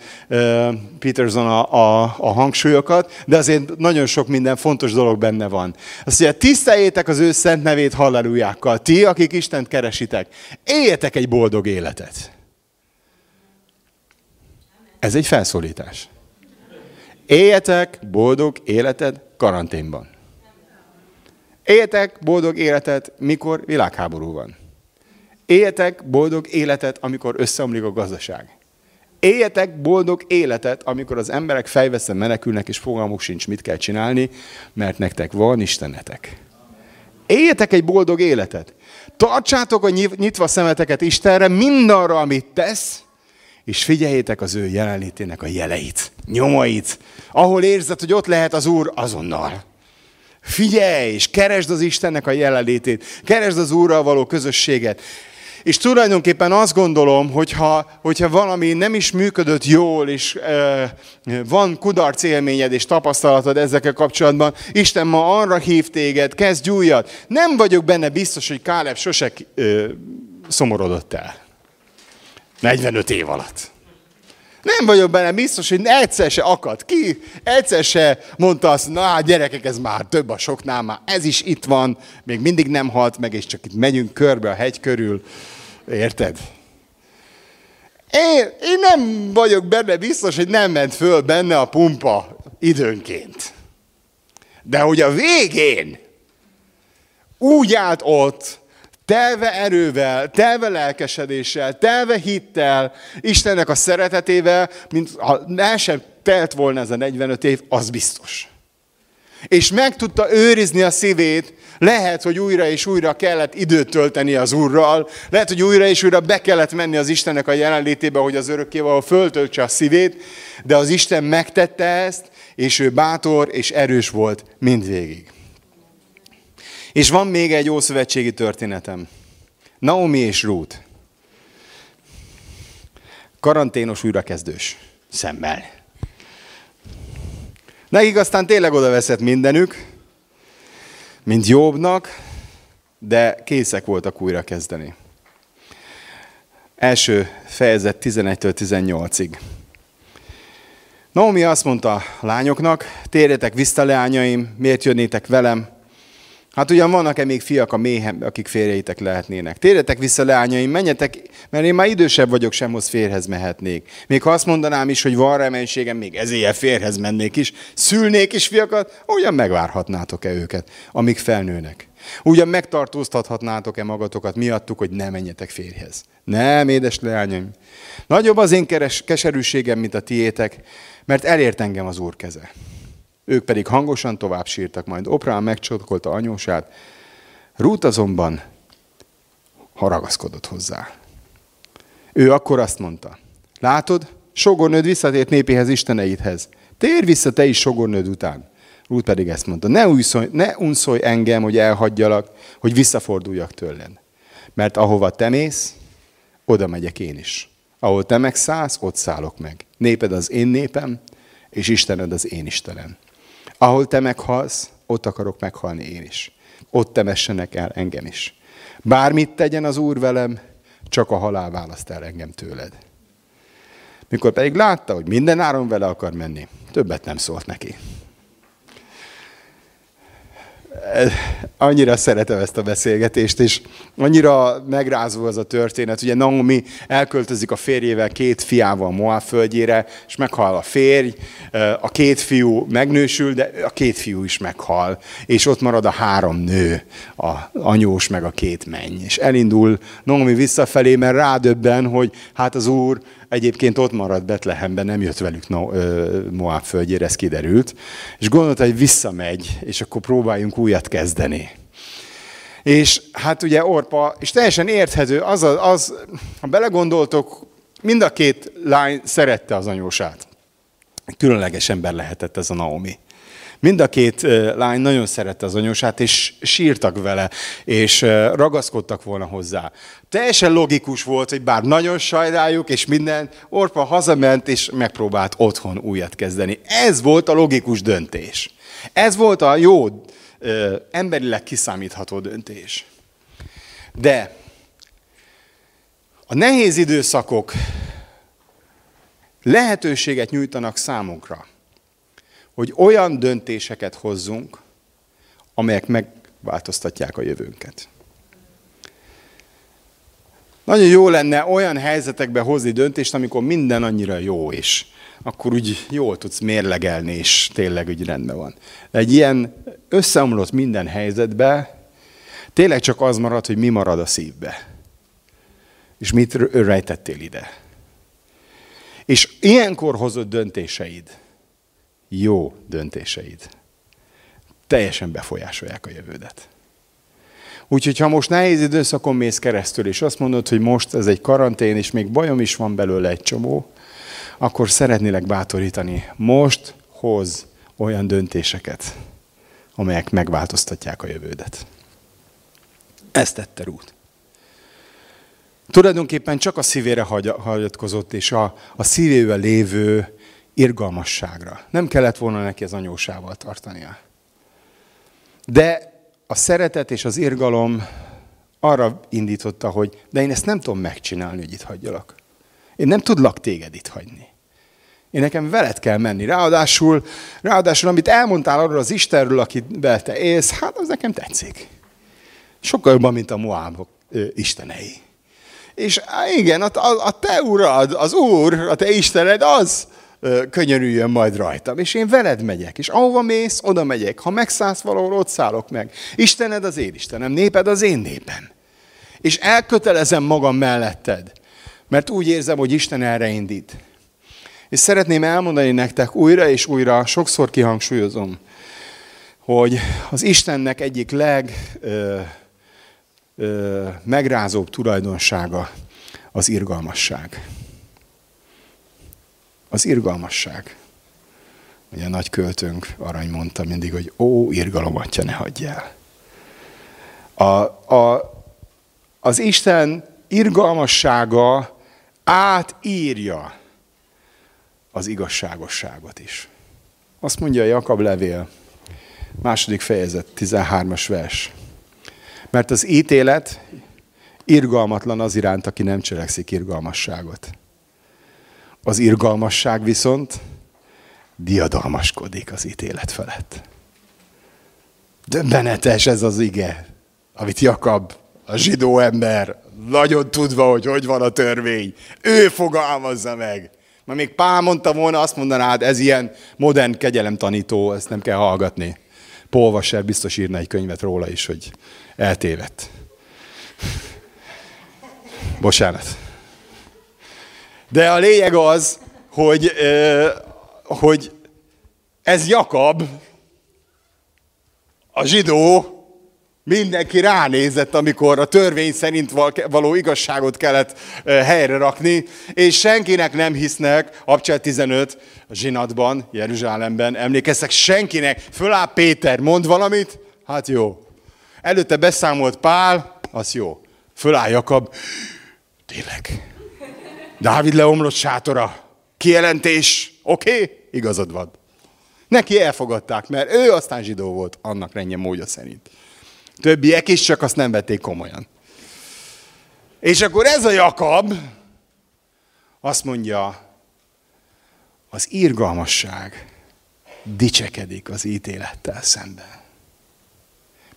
Peterson a, a, a hangsúlyokat, de azért nagyon sok minden fontos dolog benne van. Azt mondja, tiszteljétek az ő szent nevét hallelujákkal, ti, akik Istent keresitek, éljetek egy boldog életet. Ez egy felszólítás. Éljetek boldog életed karanténban. Éljetek boldog életet, mikor világháború van. Éljetek boldog életet, amikor összeomlik a gazdaság. Éljetek boldog életet, amikor az emberek fejveszten menekülnek, és fogalmuk sincs, mit kell csinálni, mert nektek van Istenetek. Éljetek egy boldog életet. Tartsátok a nyitva szemeteket Istenre, mindarra, amit tesz, és figyeljétek az ő jelenlétének a jeleit, nyomait. Ahol érzed, hogy ott lehet az Úr, azonnal. Figyelj, és keresd az Istennek a jelenlétét, keresd az Úrral való közösséget. És tulajdonképpen azt gondolom, hogyha, hogyha valami nem is működött jól, és e, van kudarc élményed és tapasztalatod ezekkel kapcsolatban, Isten ma arra hív téged, kezdj újat. Nem vagyok benne biztos, hogy Káleb sose e, szomorodott el. 45 év alatt. Nem vagyok benne biztos, hogy egyszer se akad ki, egyszer se mondta azt, na hát gyerekek, ez már több a soknál, már ez is itt van, még mindig nem halt meg, és csak itt megyünk körbe a hegy körül. Érted? Én, én nem vagyok benne biztos, hogy nem ment föl benne a pumpa időnként. De hogy a végén úgy állt ott, telve erővel, telve lelkesedéssel, telve hittel, Istennek a szeretetével, mint ha el sem telt volna ez a 45 év, az biztos. És meg tudta őrizni a szívét, lehet, hogy újra és újra kellett időt tölteni az Úrral, lehet, hogy újra és újra be kellett menni az Istennek a jelenlétébe, hogy az örökkéval föltöltse a szívét, de az Isten megtette ezt, és ő bátor és erős volt mindvégig. És van még egy ószövetségi történetem. Naomi és Ruth. Karanténos újrakezdős szemmel. Nekik aztán tényleg oda veszett mindenük, mint Jobbnak, de készek voltak újra kezdeni. Első fejezet 11-től 18-ig. Naomi azt mondta lányoknak, térjetek vissza leányaim, miért jönnétek velem? Hát ugyan vannak-e még fiak a méhem, akik férjeitek lehetnének? Térjetek vissza, leányaim, menjetek, mert én már idősebb vagyok, sem hoz férhez mehetnék. Még ha azt mondanám is, hogy van reménységem, még ezért férhez mennék is, szülnék is fiakat, ugyan megvárhatnátok-e őket, amíg felnőnek? Ugyan megtartóztathatnátok-e magatokat miattuk, hogy ne menjetek férjhez? Nem, édes leányaim. Nagyobb az én keres, keserűségem, mint a tiétek, mert elért engem az Úr keze. Ők pedig hangosan tovább sírtak, majd Oprán megcsodkolta anyósát. Rút azonban haragaszkodott hozzá. Ő akkor azt mondta, látod, sogornőd visszatért népéhez, isteneidhez. Térj vissza te is sogornőd után. Rút pedig ezt mondta, ne, újszolj, ne unszolj engem, hogy elhagyjalak, hogy visszaforduljak tőled. Mert ahova te mész, oda megyek én is. Ahol te megszállsz, ott szállok meg. Néped az én népem, és Istened az én Istenem. Ahol te meghalsz, ott akarok meghalni én is. Ott temessenek el engem is. Bármit tegyen az Úr velem, csak a halál választ el engem tőled. Mikor pedig látta, hogy minden áron vele akar menni, többet nem szólt neki. Annyira szeretem ezt a beszélgetést, és annyira megrázó az a történet. Ugye Naomi elköltözik a férjével, két fiával Moab földjére, és meghal a férj, a két fiú megnősül, de a két fiú is meghal, és ott marad a három nő, a anyós meg a két menny. És elindul Naomi visszafelé, mert rádöbben, hogy hát az úr egyébként ott maradt Betlehemben, nem jött velük Moab földjére, ez kiderült. És gondolta, hogy visszamegy, és akkor próbáljunk újat kezdeni. És hát ugye Orpa, és teljesen érthető, az, az, ha belegondoltok, mind a két lány szerette az anyósát. Különleges ember lehetett ez a Naomi. Mind a két lány nagyon szerette az anyósát, és sírtak vele, és ragaszkodtak volna hozzá. Teljesen logikus volt, hogy bár nagyon sajnáljuk, és minden, Orpa hazament, és megpróbált otthon újat kezdeni. Ez volt a logikus döntés. Ez volt a jó, emberileg kiszámítható döntés. De a nehéz időszakok lehetőséget nyújtanak számunkra, hogy olyan döntéseket hozzunk, amelyek megváltoztatják a jövőnket. Nagyon jó lenne olyan helyzetekbe hozni döntést, amikor minden annyira jó is. Akkor úgy jól tudsz mérlegelni, és tényleg úgy rendben van. De egy ilyen összeomlott minden helyzetbe, tényleg csak az marad, hogy mi marad a szívbe. És mit rejtettél ide. És ilyenkor hozott döntéseid, jó döntéseid teljesen befolyásolják a jövődet. Úgyhogy ha most nehéz időszakon mész keresztül, és azt mondod, hogy most ez egy karantén, és még bajom is van belőle egy csomó, akkor szeretnélek bátorítani. Most hoz olyan döntéseket, amelyek megváltoztatják a jövődet. Ezt tette Rút. Tulajdonképpen csak a szívére hagyatkozott, és a, a szívével lévő irgalmasságra. Nem kellett volna neki az anyósával tartania. De a szeretet és az irgalom arra indította, hogy de én ezt nem tudom megcsinálni, hogy itt hagyjalak. Én nem tudlak téged itt hagyni. Én nekem veled kell menni. Ráadásul, ráadásul amit elmondtál arról az Istenről, akivel te élsz, hát az nekem tetszik. Sokkal jobban, mint a Moábok istenei. És igen, a, a, a te urad, az Úr, a te Istened az, könyörüljön majd rajtam. És én veled megyek, és ahova mész, oda megyek. Ha megszállsz valahol, ott szállok meg. Istened az én Istenem, néped az én népem. És elkötelezem magam melletted, mert úgy érzem, hogy Isten erre indít. És szeretném elmondani nektek újra és újra, sokszor kihangsúlyozom, hogy az Istennek egyik leg ö, ö, megrázóbb tulajdonsága az irgalmasság az irgalmasság. Ugye a nagy költőnk arany mondta mindig, hogy ó, irgalom atya, ne hagyj el. A, a, az Isten irgalmassága átírja az igazságosságot is. Azt mondja Jakab levél, második fejezet, 13-as vers. Mert az ítélet irgalmatlan az iránt, aki nem cselekszik irgalmasságot. Az irgalmasság viszont diadalmaskodik az ítélet felett. Döbbenetes ez az ige, amit Jakab, a zsidó ember, nagyon tudva, hogy hogy van a törvény, ő fogalmazza meg. Ma még Pál mondta volna, azt mondanád, ez ilyen modern kegyelemtanító, ezt nem kell hallgatni. Paul Washer biztos írna egy könyvet róla is, hogy eltévedt. Bocsánat. De a lényeg az, hogy, hogy ez Jakab, a zsidó, mindenki ránézett, amikor a törvény szerint való igazságot kellett helyre rakni, és senkinek nem hisznek, Abcsel 15, a zsinatban, Jeruzsálemben, emlékeztek, senkinek, föláll Péter, mond valamit, hát jó. Előtte beszámolt Pál, az jó. Föláll Jakab, tényleg. Dávid leomlott sátora. Kijelentés, oké, okay, igazad van. Neki elfogadták, mert ő aztán zsidó volt, annak rendje módja szerint. Többiek is, csak azt nem vették komolyan. És akkor ez a Jakab azt mondja, az irgalmasság dicsekedik az ítélettel szemben.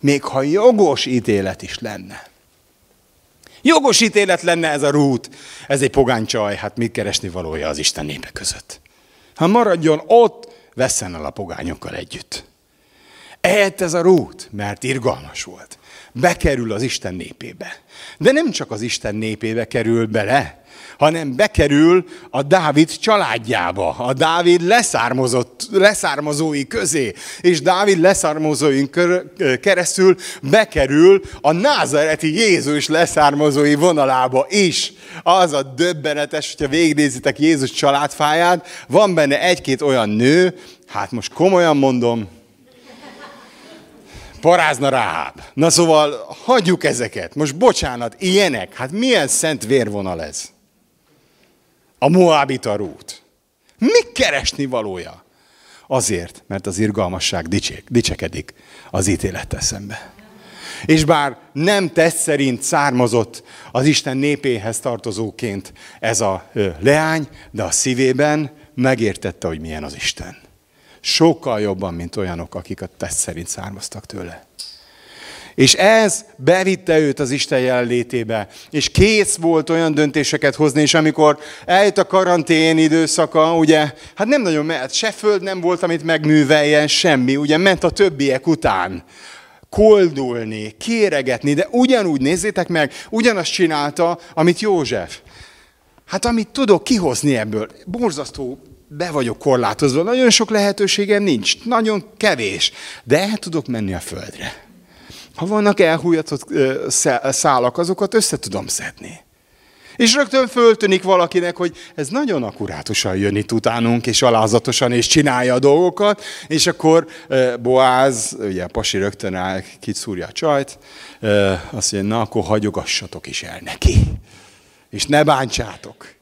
Még ha jogos ítélet is lenne. Jogos ítélet lenne ez a rút. Ez egy pogány csaj, hát mit keresni valója az Isten népe között. Ha maradjon ott, vesszen el a pogányokkal együtt. Ehhez ez a rút, mert irgalmas volt. Bekerül az Isten népébe. De nem csak az Isten népébe kerül bele, hanem bekerül a Dávid családjába, a Dávid leszármazott, leszármazói közé, és Dávid leszármazóin keresztül bekerül a názareti Jézus leszármazói vonalába is. Az a döbbenetes, hogyha végignézitek Jézus családfáját, van benne egy-két olyan nő, hát most komolyan mondom, parázna Ráháb. Na szóval hagyjuk ezeket. Most bocsánat, ilyenek. Hát milyen szent vérvonal ez? A Moabita rút. Mi keresni valója? Azért, mert az irgalmasság dicsek, dicsekedik az ítélettel szembe. És bár nem tesz szerint származott az Isten népéhez tartozóként ez a leány, de a szívében megértette, hogy milyen az Isten. Sokkal jobban, mint olyanok, akik a tesz szerint származtak tőle. És ez bevitte őt az Isten jelenlétébe. És kész volt olyan döntéseket hozni, és amikor eljött a karantén időszaka, ugye, hát nem nagyon mehet, se föld nem volt, amit megműveljen, semmi, ugye ment a többiek után koldulni, kéregetni, de ugyanúgy nézzétek meg, ugyanazt csinálta, amit József. Hát amit tudok kihozni ebből, borzasztó be vagyok korlátozva, nagyon sok lehetőségem nincs, nagyon kevés, de el tudok menni a földre. Ha vannak elhújatott szálak, azokat össze tudom szedni. És rögtön föltűnik valakinek, hogy ez nagyon akkurátusan jön itt utánunk, és alázatosan, és csinálja a dolgokat, és akkor Boáz, ugye a pasi rögtön áll, kicúrja a csajt, azt mondja, na akkor hagyogassatok is el neki, és ne bántsátok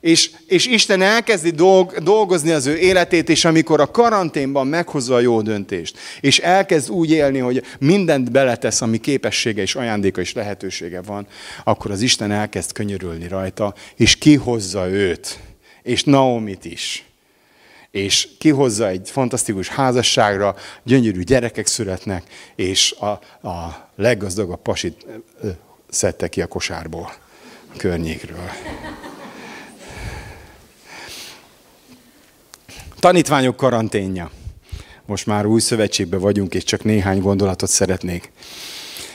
és, és Isten elkezdi dolg, dolgozni az ő életét, és amikor a karanténban meghozza a jó döntést, és elkezd úgy élni, hogy mindent beletesz, ami képessége és ajándéka és lehetősége van, akkor az Isten elkezd könyörülni rajta, és kihozza őt, és Naomit is. És kihozza egy fantasztikus házasságra, gyönyörű gyerekek születnek, és a, a leggazdagabb pasit szedte ki a kosárból, a környékről. Tanítványok karanténja. Most már új szövetségben vagyunk, és csak néhány gondolatot szeretnék.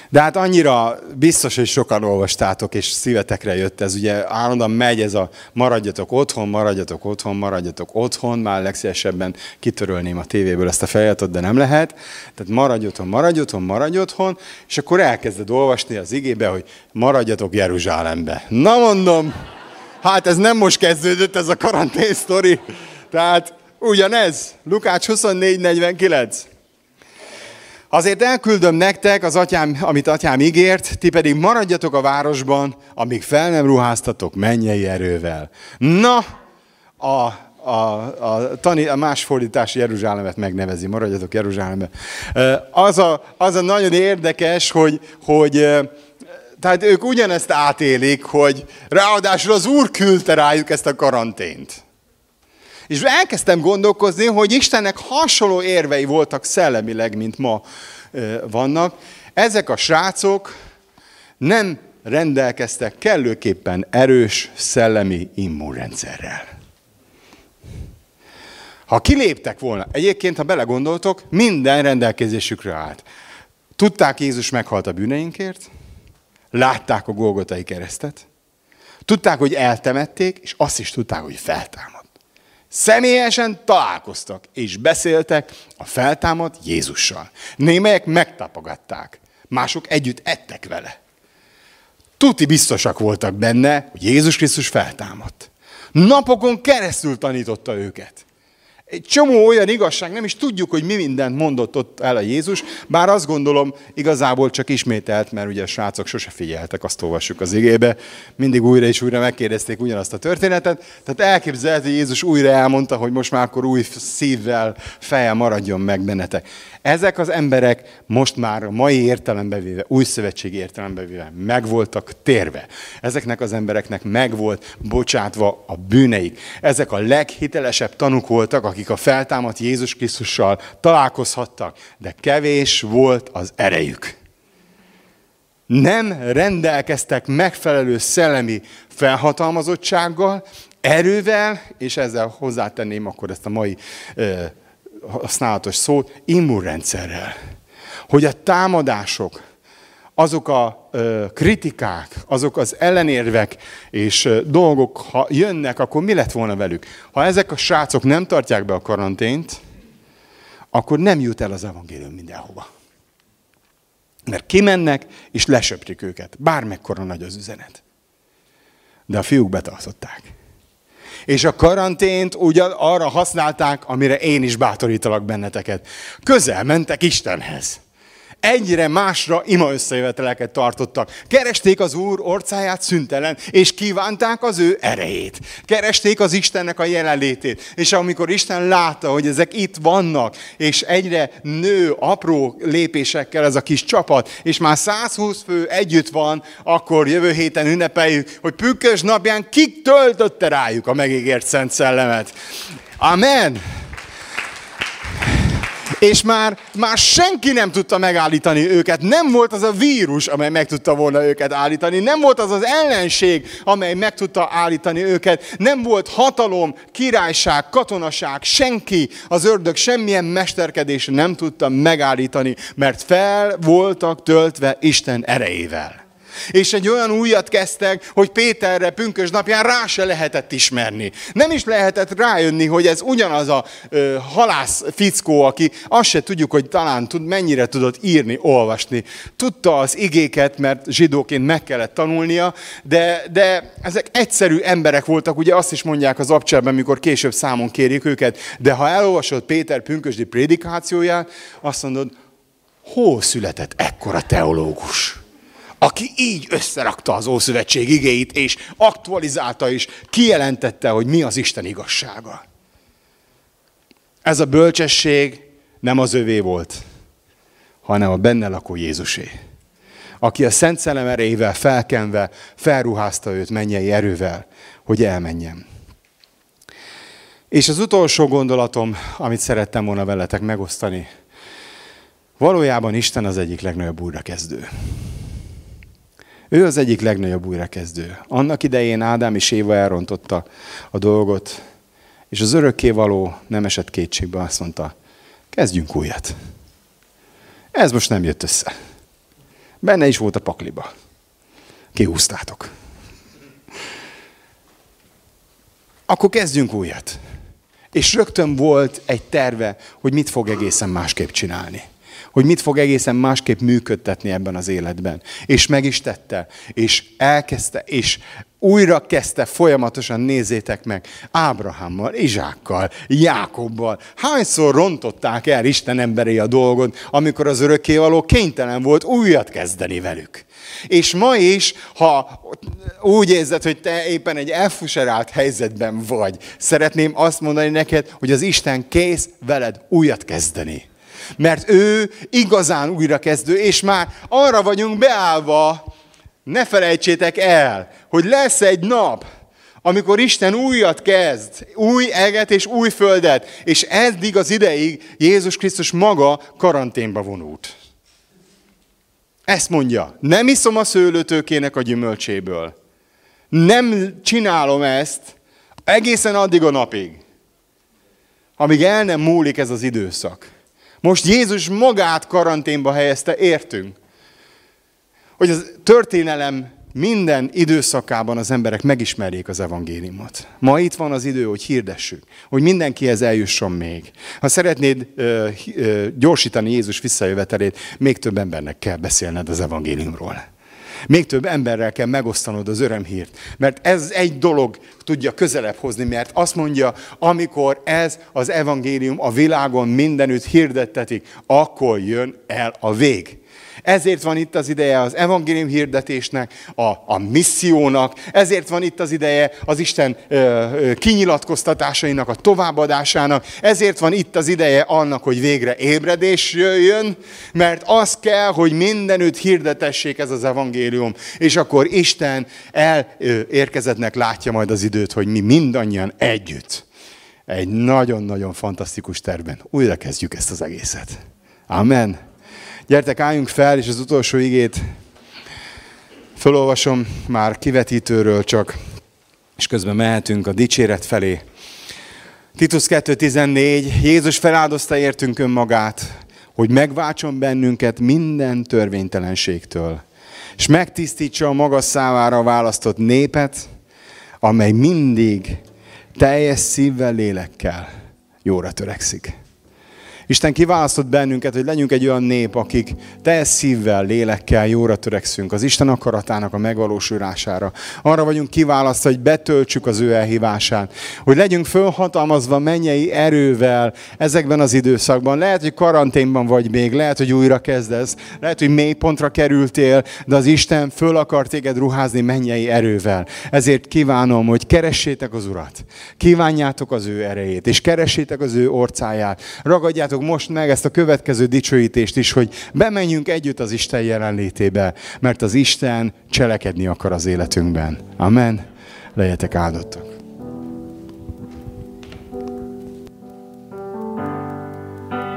De hát annyira biztos, hogy sokan olvastátok, és szívetekre jött ez. Ugye állandóan megy ez a maradjatok otthon, maradjatok otthon, maradjatok otthon. Már legszívesebben kitörölném a tévéből ezt a fejetot, de nem lehet. Tehát maradj otthon, maradj otthon, maradj otthon, és akkor elkezded olvasni az igébe, hogy maradjatok Jeruzsálembe. Na mondom, hát ez nem most kezdődött ez a karantén sztori. Tehát Ugyanez, Lukács 24.49. Azért elküldöm nektek az atyám, amit atyám ígért, ti pedig maradjatok a városban, amíg fel nem ruháztatok mennyei erővel. Na, a, a, a, tani, a más fordítás Jeruzsálemet megnevezi, maradjatok Jeruzsálembe. Az a, az a nagyon érdekes, hogy, hogy tehát ők ugyanezt átélik, hogy ráadásul az Úr küldte rájuk ezt a karantént. És elkezdtem gondolkozni, hogy Istennek hasonló érvei voltak szellemileg, mint ma vannak. Ezek a srácok nem rendelkeztek kellőképpen erős szellemi immunrendszerrel. Ha kiléptek volna, egyébként, ha belegondoltok, minden rendelkezésükre állt. Tudták, Jézus meghalt a bűneinkért, látták a Golgotai keresztet, tudták, hogy eltemették, és azt is tudták, hogy feltámad. Személyesen találkoztak és beszéltek a feltámadt Jézussal. Némelyek megtapogatták, mások együtt ettek vele. Tuti biztosak voltak benne, hogy Jézus Krisztus feltámadt. Napokon keresztül tanította őket. Egy csomó olyan igazság, nem is tudjuk, hogy mi mindent mondott ott el a Jézus, bár azt gondolom, igazából csak ismételt, mert ugye a srácok sose figyeltek, azt olvassuk az igébe, mindig újra és újra megkérdezték ugyanazt a történetet, tehát elképzelhető, Jézus újra elmondta, hogy most már akkor új szívvel, fejjel maradjon meg bennetek. Ezek az emberek most már a mai értelembe véve, új szövetségi értelembe véve meg voltak térve. Ezeknek az embereknek meg volt bocsátva a bűneik. Ezek a leghitelesebb tanuk voltak, akik a feltámadt Jézus Krisztussal találkozhattak, de kevés volt az erejük. Nem rendelkeztek megfelelő szellemi felhatalmazottsággal, erővel, és ezzel hozzátenném akkor ezt a mai használatos szót, immunrendszerrel. Hogy a támadások, azok a ö, kritikák, azok az ellenérvek és dolgok, ha jönnek, akkor mi lett volna velük? Ha ezek a srácok nem tartják be a karantént, akkor nem jut el az evangélium mindenhova. Mert kimennek, és lesöprik őket. Bármekkora nagy az üzenet. De a fiúk betartották. És a karantént ugyan arra használták, amire én is bátorítalak benneteket. Közel mentek Istenhez egyre másra ima összejöveteleket tartottak. Keresték az Úr orcáját szüntelen, és kívánták az ő erejét. Keresték az Istennek a jelenlétét. És amikor Isten látta, hogy ezek itt vannak, és egyre nő apró lépésekkel ez a kis csapat, és már 120 fő együtt van, akkor jövő héten ünnepeljük, hogy pünkös napján kik töltötte rájuk a megígért Szent Szellemet. Amen! És már, már senki nem tudta megállítani őket. Nem volt az a vírus, amely meg tudta volna őket állítani. Nem volt az az ellenség, amely meg tudta állítani őket. Nem volt hatalom, királyság, katonaság, senki, az ördög semmilyen mesterkedés nem tudta megállítani, mert fel voltak töltve Isten erejével. És egy olyan újat kezdtek, hogy Péterre pünkös napján rá se lehetett ismerni. Nem is lehetett rájönni, hogy ez ugyanaz a ö, halász fickó, aki azt se tudjuk, hogy talán tud, mennyire tudott írni, olvasni. Tudta az igéket, mert zsidóként meg kellett tanulnia, de, de ezek egyszerű emberek voltak, ugye azt is mondják az abcselben, mikor később számon kérik őket, de ha elolvasod Péter pünkösdi prédikációját, azt mondod, hol született ekkora teológus? Aki így összerakta az Ószövetség igéit, és aktualizálta, és kijelentette, hogy mi az Isten igazsága. Ez a bölcsesség nem az övé volt, hanem a benne lakó Jézusé. Aki a Szent Szellem erejével felkenve felruházta őt mennyei erővel, hogy elmenjen. És az utolsó gondolatom, amit szerettem volna veletek megosztani, valójában Isten az egyik legnagyobb újrakezdő. Ő az egyik legnagyobb újrakezdő. Annak idején Ádám és Éva elrontotta a dolgot, és az örökkévaló nem esett kétségbe, azt mondta, kezdjünk újat. Ez most nem jött össze. Benne is volt a pakliba. Kihúztátok. Akkor kezdjünk újat. És rögtön volt egy terve, hogy mit fog egészen másképp csinálni hogy mit fog egészen másképp működtetni ebben az életben. És meg is tette, és elkezdte, és újra kezdte folyamatosan, nézzétek meg, Ábrahámmal, Izsákkal, Jákobbal. Hányszor rontották el Isten emberi a dolgot, amikor az örökkévaló kénytelen volt újat kezdeni velük. És ma is, ha úgy érzed, hogy te éppen egy elfuserált helyzetben vagy, szeretném azt mondani neked, hogy az Isten kész veled újat kezdeni. Mert ő igazán újrakezdő, és már arra vagyunk beállva, ne felejtsétek el, hogy lesz egy nap, amikor Isten újat kezd, új eget és új földet, és eddig az ideig Jézus Krisztus maga karanténba vonult. Ezt mondja, nem iszom a szőlőtőkének a gyümölcséből. Nem csinálom ezt egészen addig a napig, amíg el nem múlik ez az időszak. Most Jézus magát karanténba helyezte, értünk. Hogy az történelem minden időszakában az emberek megismerjék az evangéliumot. Ma itt van az idő, hogy hirdessük, hogy mindenkihez eljusson még. Ha szeretnéd ö, ö, gyorsítani Jézus visszajövetelét, még több embernek kell beszélned az evangéliumról. Még több emberrel kell megosztanod az örömhírt. Mert ez egy dolog tudja közelebb hozni, mert azt mondja, amikor ez az evangélium a világon mindenütt hirdettetik, akkor jön el a vég. Ezért van itt az ideje az evangélium hirdetésnek, a, a missziónak, ezért van itt az ideje az Isten ö, ö, kinyilatkoztatásainak, a továbbadásának, ezért van itt az ideje annak, hogy végre ébredés jöjjön, mert az kell, hogy mindenütt hirdetessék ez az evangélium, és akkor Isten elérkezettnek látja majd az időt, hogy mi mindannyian együtt egy nagyon-nagyon fantasztikus tervben újra kezdjük ezt az egészet. Amen. Gyertek, álljunk fel, és az utolsó igét felolvasom már kivetítőről csak, és közben mehetünk a dicséret felé. Titus 2.14, Jézus feláldozta értünk önmagát, hogy megváltson bennünket minden törvénytelenségtől, és megtisztítsa a maga számára választott népet, amely mindig teljes szívvel, lélekkel jóra törekszik. Isten kiválasztott bennünket, hogy legyünk egy olyan nép, akik teljes szívvel, lélekkel jóra törekszünk az Isten akaratának a megvalósulására. Arra vagyunk kiválasztva, hogy betöltsük az ő elhívását. Hogy legyünk fölhatalmazva mennyei erővel ezekben az időszakban. Lehet, hogy karanténban vagy még, lehet, hogy újra kezdesz, lehet, hogy mélypontra kerültél, de az Isten föl akar téged ruházni mennyei erővel. Ezért kívánom, hogy keressétek az Urat. Kívánjátok az ő erejét, és keressétek az ő orcáját. Ragadjátok halljátok most meg ezt a következő dicsőítést is, hogy bemenjünk együtt az Isten jelenlétébe, mert az Isten cselekedni akar az életünkben. Amen. Legyetek áldottak.